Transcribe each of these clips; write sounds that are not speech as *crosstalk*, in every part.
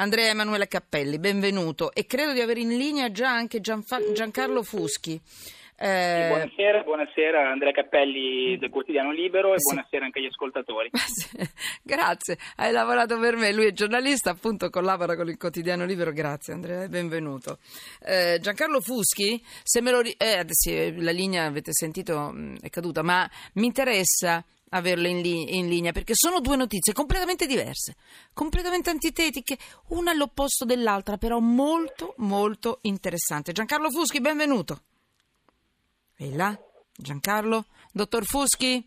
Andrea Emanuele Cappelli, benvenuto e credo di avere in linea già anche Gianfa- Giancarlo Fuschi. Eh... Buonasera, buonasera Andrea Cappelli del Quotidiano Libero e sì. buonasera anche agli ascoltatori. *laughs* Grazie, hai lavorato per me, lui è giornalista, appunto collabora con il Quotidiano Libero, grazie Andrea, benvenuto. Eh, Giancarlo Fuschi, se me lo... Ri- eh, sì, la linea avete sentito è caduta, ma mi interessa averle in, li- in, linea perché sono due notizie completamente diverse, completamente antitetiche, una all'opposto dell'altra, però molto molto interessante. Giancarlo Fuschi, benvenuto. E là? Giancarlo? Dottor Fuschi?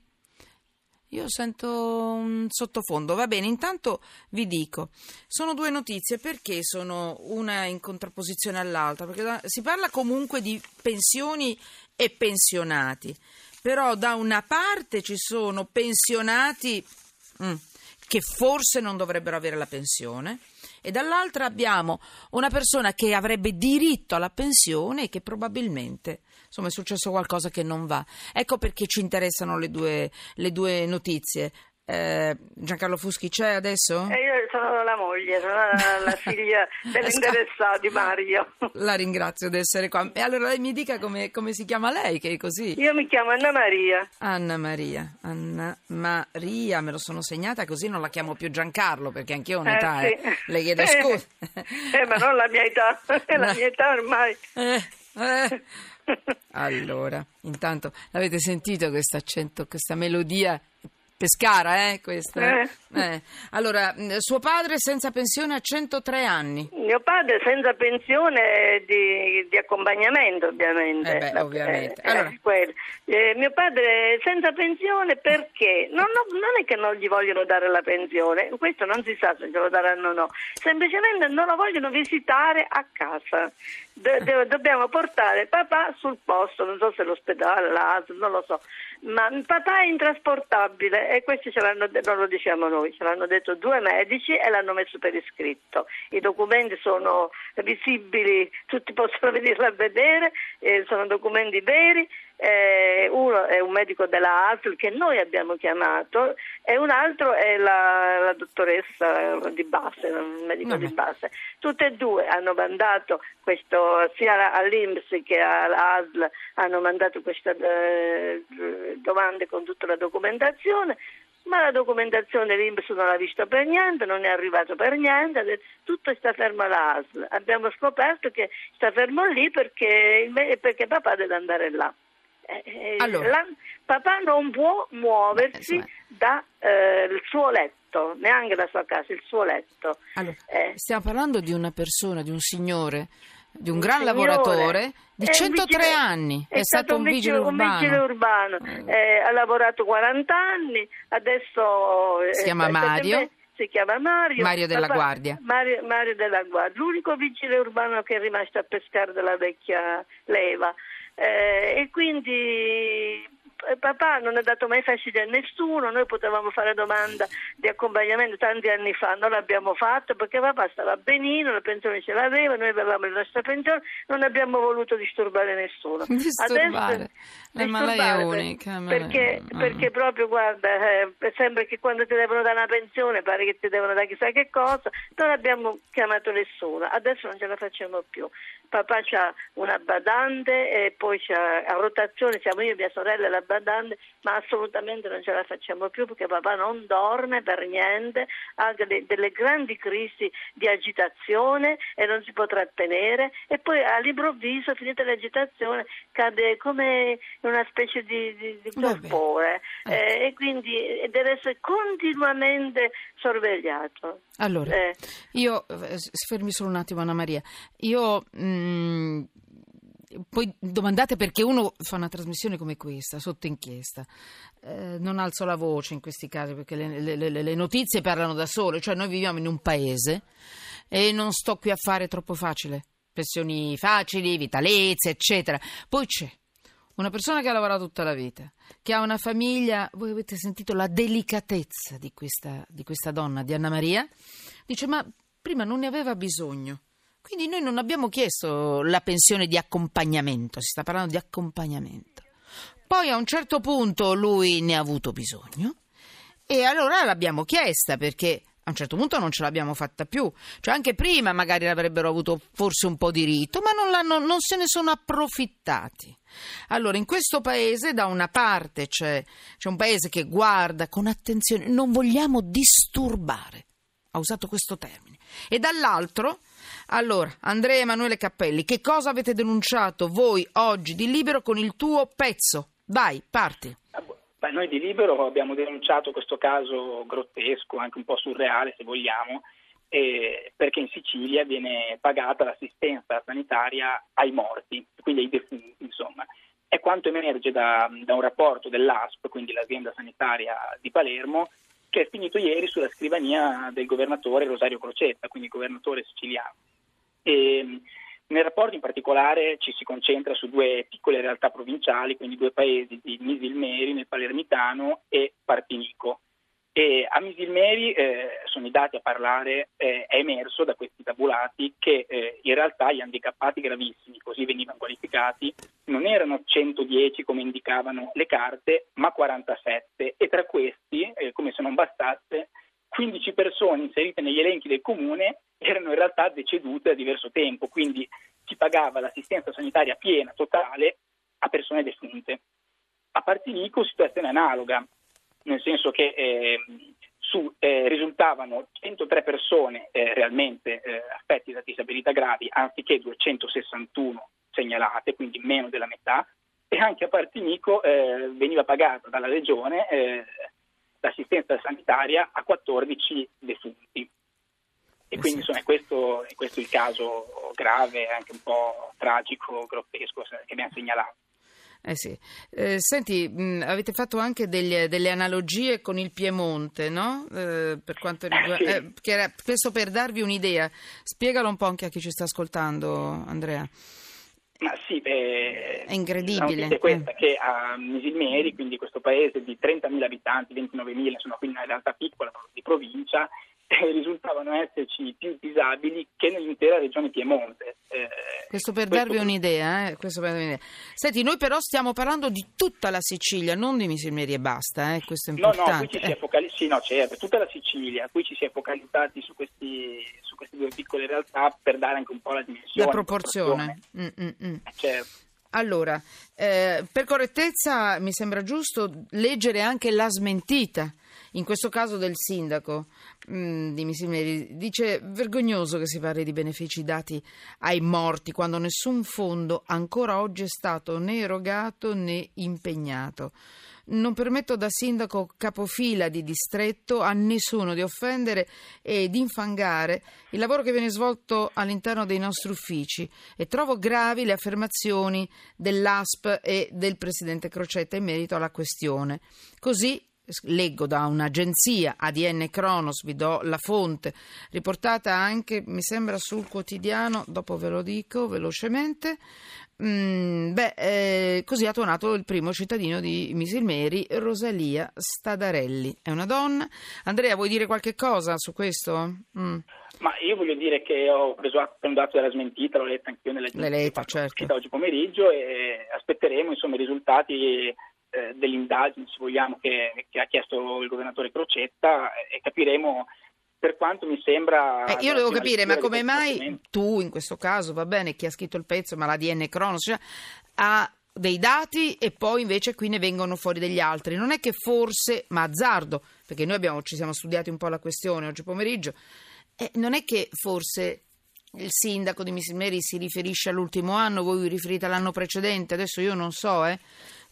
Io sento un sottofondo. Va bene, intanto vi dico, sono due notizie perché sono una in contrapposizione all'altra, perché si parla comunque di pensioni e pensionati però da una parte ci sono pensionati mm, che forse non dovrebbero avere la pensione e dall'altra abbiamo una persona che avrebbe diritto alla pensione e che probabilmente insomma è successo qualcosa che non va. Ecco perché ci interessano le due, le due notizie. Eh, Giancarlo Fuschi c'è adesso? Eh, io sono la moglie, sono la, la figlia *laughs* dell'interessato di Mario. La ringrazio di essere qua. E allora lei mi dica come, come, si chiama lei, che è così? Io mi chiamo Anna Maria. Anna Maria, Anna Maria, me lo sono segnata così non la chiamo più Giancarlo perché anch'io ho un'età, eh, sì. eh. le chiedo *laughs* scusa. Eh, ma non la mia età, *laughs* è la mia età ormai. Eh, eh. Allora, intanto l'avete sentito questo accento, questa melodia Pescara, eh, questa. Eh. Eh. Allora, suo padre senza pensione a 103 anni. Mio padre senza pensione di, di accompagnamento, ovviamente. Eh beh, ovviamente. Eh, allora. Eh, mio padre senza pensione perché? Non, non, non, è che non gli vogliono dare la pensione, questo non si sa se glielo daranno o no, semplicemente non lo vogliono visitare a casa. Do, dobbiamo portare papà sul posto, non so se l'ospedale, l'ASL, non lo so ma papà è intrasportabile e questo l'hanno, non lo diciamo noi, ce l'hanno detto due medici e l'hanno messo per iscritto. I documenti sono visibili, tutti possono *laughs* venirli a vedere, eh, sono documenti veri eh, uno è un medico della ASL che noi abbiamo chiamato e un altro è la, la dottoressa di base, un medico di base. Tutte e due hanno mandato questo, sia all'IMS che all'ASL hanno mandato queste eh, domande con tutta la documentazione ma la documentazione l'Inps non l'ha vista per niente, non è arrivato per niente, tutto sta fermo all'ASL. Abbiamo scoperto che sta fermo lì perché, perché papà deve andare là. Eh, eh, allora. la, papà non può muoversi eh, dal eh, suo letto, neanche la sua casa, il suo letto. Allora, eh. stiamo parlando di una persona, di un signore, di un, un gran signore, lavoratore di 103 vigile, anni, è, è, stato un vigile, vigile urbano. Un vigile urbano. Eh, ha lavorato 40 anni, adesso... Si chiama Mario si chiama Mario. Mario della papà, Guardia. Mario, Mario, della Guardia, l'unico vigile urbano che è rimasto a pescare della vecchia leva. Eh, e quindi papà non ha dato mai fastidio a nessuno, noi potevamo fare domanda di accompagnamento tanti anni fa, non l'abbiamo fatto perché papà stava benino, la pensione ce l'aveva, noi avevamo la nostra pensione, non abbiamo voluto disturbare nessuno. *laughs* Disturbare? Adesso, eh, è unica. Perché, mm. perché, proprio, guarda, eh, sembra che quando ti devono dare una pensione pare che ti devono dare chissà che cosa, non abbiamo chiamato nessuno, adesso non ce la facciamo più papà ha una badante e poi c'ha, a rotazione siamo io e mia sorella la badante, ma assolutamente non ce la facciamo più perché papà non dorme per niente, ha delle, delle grandi crisi di agitazione e non si può trattenere e poi all'improvviso, finita l'agitazione, cade come una specie di, di, di torpore eh. eh, e quindi deve essere continuamente sorvegliato. Allora, eh. io, eh, fermi solo un attimo Anna Maria, io... Mh, mm, poi domandate perché uno fa una trasmissione come questa, sotto inchiesta. Eh, non alzo la voce in questi casi perché le, le, le, le, notizie parlano da sole, cioè noi viviamo in un paese e non sto qui a fare troppo facile. Pensioni facili, vitalezze, eccetera. Poi c'è una persona che ha lavorato tutta la vita, che ha una famiglia, voi avete sentito la delicatezza di questa, di questa donna, di Anna Maria, dice ma prima non ne aveva bisogno. Quindi noi non abbiamo chiesto la pensione di accompagnamento, si sta parlando di accompagnamento. Poi a un certo punto lui ne ha avuto bisogno e allora l'abbiamo chiesta perché a un certo punto non ce l'abbiamo fatta più. Cioè anche prima magari avrebbero avuto forse un po' di rito, ma non, non se ne sono approfittati. Allora, in questo paese da una parte c'è, c'è un paese che guarda con attenzione, non vogliamo disturbare, ha usato questo termine, e dall'altro allora, Andrea Emanuele Cappelli, che cosa avete denunciato voi oggi di Libero con il tuo pezzo? Vai, parti. Beh, noi di Libero abbiamo denunciato questo caso grottesco, anche un po' surreale se vogliamo, eh, perché in Sicilia viene pagata l'assistenza sanitaria ai morti, quindi ai defunti, insomma. È quanto emerge da, da un rapporto dell'ASP, quindi l'azienda sanitaria di Palermo, che è finito ieri sulla scrivania del governatore Rosario Crocetta, quindi governatore siciliano. E, nel rapporto in particolare ci si concentra su due piccole realtà provinciali, quindi due paesi di Misilmeri nel Palermitano e Partinico. E a Misilmeri, eh, sono i dati a parlare, eh, è emerso da questi tabulati che eh, in realtà gli handicappati gravissimi, così venivano qualificati, non erano 110 come indicavano le carte, ma 47 e tra questi, eh, come se non bastasse, 15 persone inserite negli elenchi del comune erano in realtà decedute da diverso tempo, quindi si pagava l'assistenza sanitaria piena, totale, a persone defunte. A Partinico situazione analoga, nel senso che eh, su, eh, risultavano 103 persone eh, realmente eh, affette da disabilità gravi, anziché 261 segnalate, quindi meno della metà, e anche a Partinico eh, veniva pagata dalla regione eh, l'assistenza sanitaria a 14 defunti. E quindi insomma, è, questo, è questo il caso grave, anche un po' tragico, grottesco che abbiamo segnalato. Eh sì. Eh, senti, mh, avete fatto anche degli, delle analogie con il Piemonte, no? Eh, per quanto riguarda... Eh, era, questo per darvi un'idea. Spiegalo un po' anche a chi ci sta ascoltando, Andrea. Ma sì, beh, è incredibile. È questa eh. che a Misilmeri, quindi questo paese di 30.000 abitanti, 29.000, insomma, quindi una realtà piccola di provincia, eh, risultavano esserci più disabili che nell'intera regione Piemonte. Eh, questo per questo darvi un'idea, eh? questo per darvi un'idea. Senti, noi però stiamo parlando di tutta la Sicilia, non di Misilmeri e basta, eh? questo è importante. No, no, qui ci si è focalizzati, sì, no, certo, tutta la Sicilia, qui ci si è focalizzati su, questi, su queste due piccole realtà per dare anche un po' la dimensione. La proporzione. Mm, mm, mm. Certo. Allora, eh, per correttezza mi sembra giusto leggere anche la smentita in questo caso del sindaco mh, mm, di Missimeri, dice vergognoso che si parli di benefici dati ai morti quando nessun fondo ancora oggi è stato né erogato né impegnato. Non permetto da sindaco capofila di distretto a nessuno di offendere e di infangare il lavoro che viene svolto all'interno dei nostri uffici e trovo gravi le affermazioni dell'ASP e del presidente Crocetta in merito alla questione. Così leggo da un'agenzia ADN Kronos, vi do la fonte, riportata anche, mi sembra, sul quotidiano, dopo ve lo dico velocemente. Mm, beh, eh, così ha tuonato il primo cittadino di Misilmeri, Rosalia Stadarelli. È una donna. Andrea, vuoi dire qualche cosa su questo? Mm. Ma io voglio dire che ho preso un dato della smentita, l'ho letta anche io nelle L'hai letta, certo. oggi pomeriggio e aspetteremo insomma, i risultati eh, dell'indagine, se vogliamo, che, che, ha chiesto il governatore Crocetta e capiremo per quanto mi sembra... Eh, io devo capire, ma come mai tu in questo caso, va bene, chi ha scritto il pezzo, ma la DN Cronos, cioè, ha dei dati e poi invece qui ne vengono fuori degli altri. Non è che forse, ma azzardo, perché noi abbiamo, ci siamo studiati un po' la questione oggi pomeriggio, eh, non è che forse il sindaco di Missimeri si riferisce all'ultimo anno, voi vi riferite all'anno precedente, adesso io non so, eh.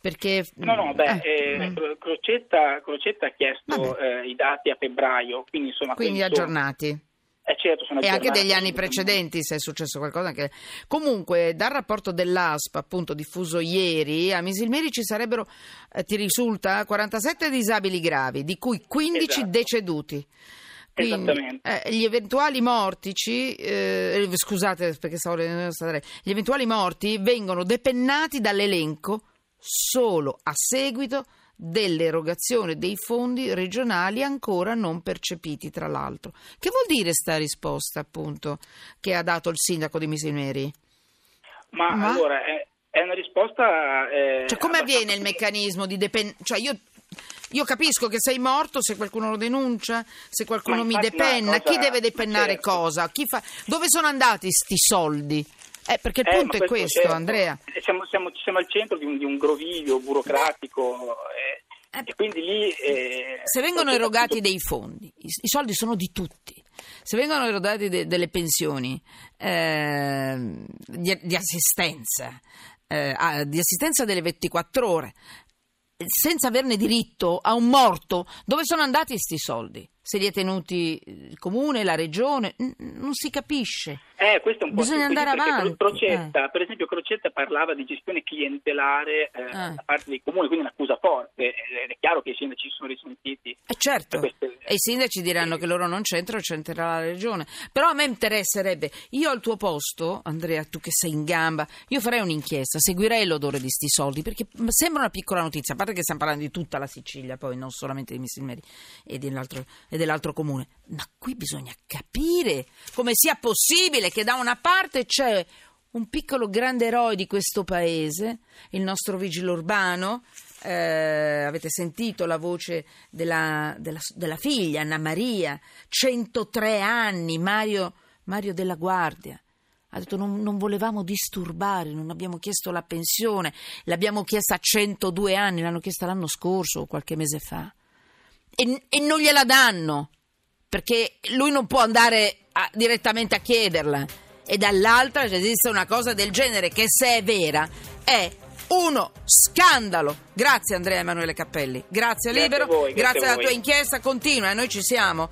Perché... No, no, beh, eh, eh, mm. Crocetta, Crocetta, ha chiesto eh, i dati a febbraio, quindi insomma... Quindi aggiornati. Eh certo, e anche degli anni precedenti se è successo qualcosa anche... comunque dal rapporto dell'ASP appunto diffuso ieri a Misilmeri ci sarebbero eh, ti risulta 47 disabili gravi di cui 15 esatto. deceduti quindi, eh, gli eventuali mortici, eh, scusate perché stavo gli eventuali morti vengono depennati dall'elenco solo a seguito dell'erogazione dei fondi regionali ancora non percepiti, tra l'altro. Che vuol dire sta risposta, appunto, che ha dato il sindaco di Misineri? Ma, Ma? allora, è, è, una risposta... Eh, cioè, come avviene il meccanismo di dipendenza? Cioè, io Io capisco che sei morto se qualcuno lo denuncia, se qualcuno mi depenna. cosa- Chi deve depennare certo. cosa? Chi fa... Dove sono andati sti soldi? Eh, perché il Eh, punto è questo, certo. Andrea. Eh, Siamo, siamo- siamo al centro di un, di un groviglio burocratico eh, Eh, e quindi lì... eh, Se vengono erogati dei fondi, i, i soldi sono di tutti. Se vengono erogati de- delle pensioni ehm, di, di assistenza, di assistenza delle 24 ore, senza averne diritto a un morto, dove sono andati questi soldi? Se li ha tenuti il comune, la regione, non si capisce. Eh, questo è un po' Bisogna andare avanti, Crocetta, per esempio, Crocetta parlava di gestione clientelare eh, Ah. da parte dei comuni, quindi un'accusa forte. È chiaro che i sindaci si sono risentiti. Eh certo, Queste- e i sindaci diranno che loro non c'entrano, c'entrerà la regione. Però a me interesserebbe, io al tuo posto, Andrea, tu che sei in gamba, io farei un'inchiesta, seguirei l'odore di sti soldi, perché sembra una piccola notizia, a parte che stiamo parlando di tutta la Sicilia, poi non solamente di Missilmeri e dell'altro, e dell'altro comune. Ma qui bisogna capire come sia possibile che da una parte c'è un piccolo grande eroe di questo paese, il nostro vigile urbano. Eh, avete sentito la voce della, della- della figlia Anna Maria, 103 anni, Mario, Mario della Guardia. Ha detto non, non volevamo disturbare, non abbiamo chiesto la pensione, l'abbiamo chiesta a 102 anni, l'hanno chiesta l'anno scorso o qualche mese fa. E, e non gliela danno perché lui non può andare a- direttamente a chiederla e dall'altra esiste una cosa del genere che se è vera è uno scandalo. Grazie Andrea Emanuele Cappelli, grazie, Grazie Libero, voi, grazie a alla tua inchiesta continua e noi ci siamo.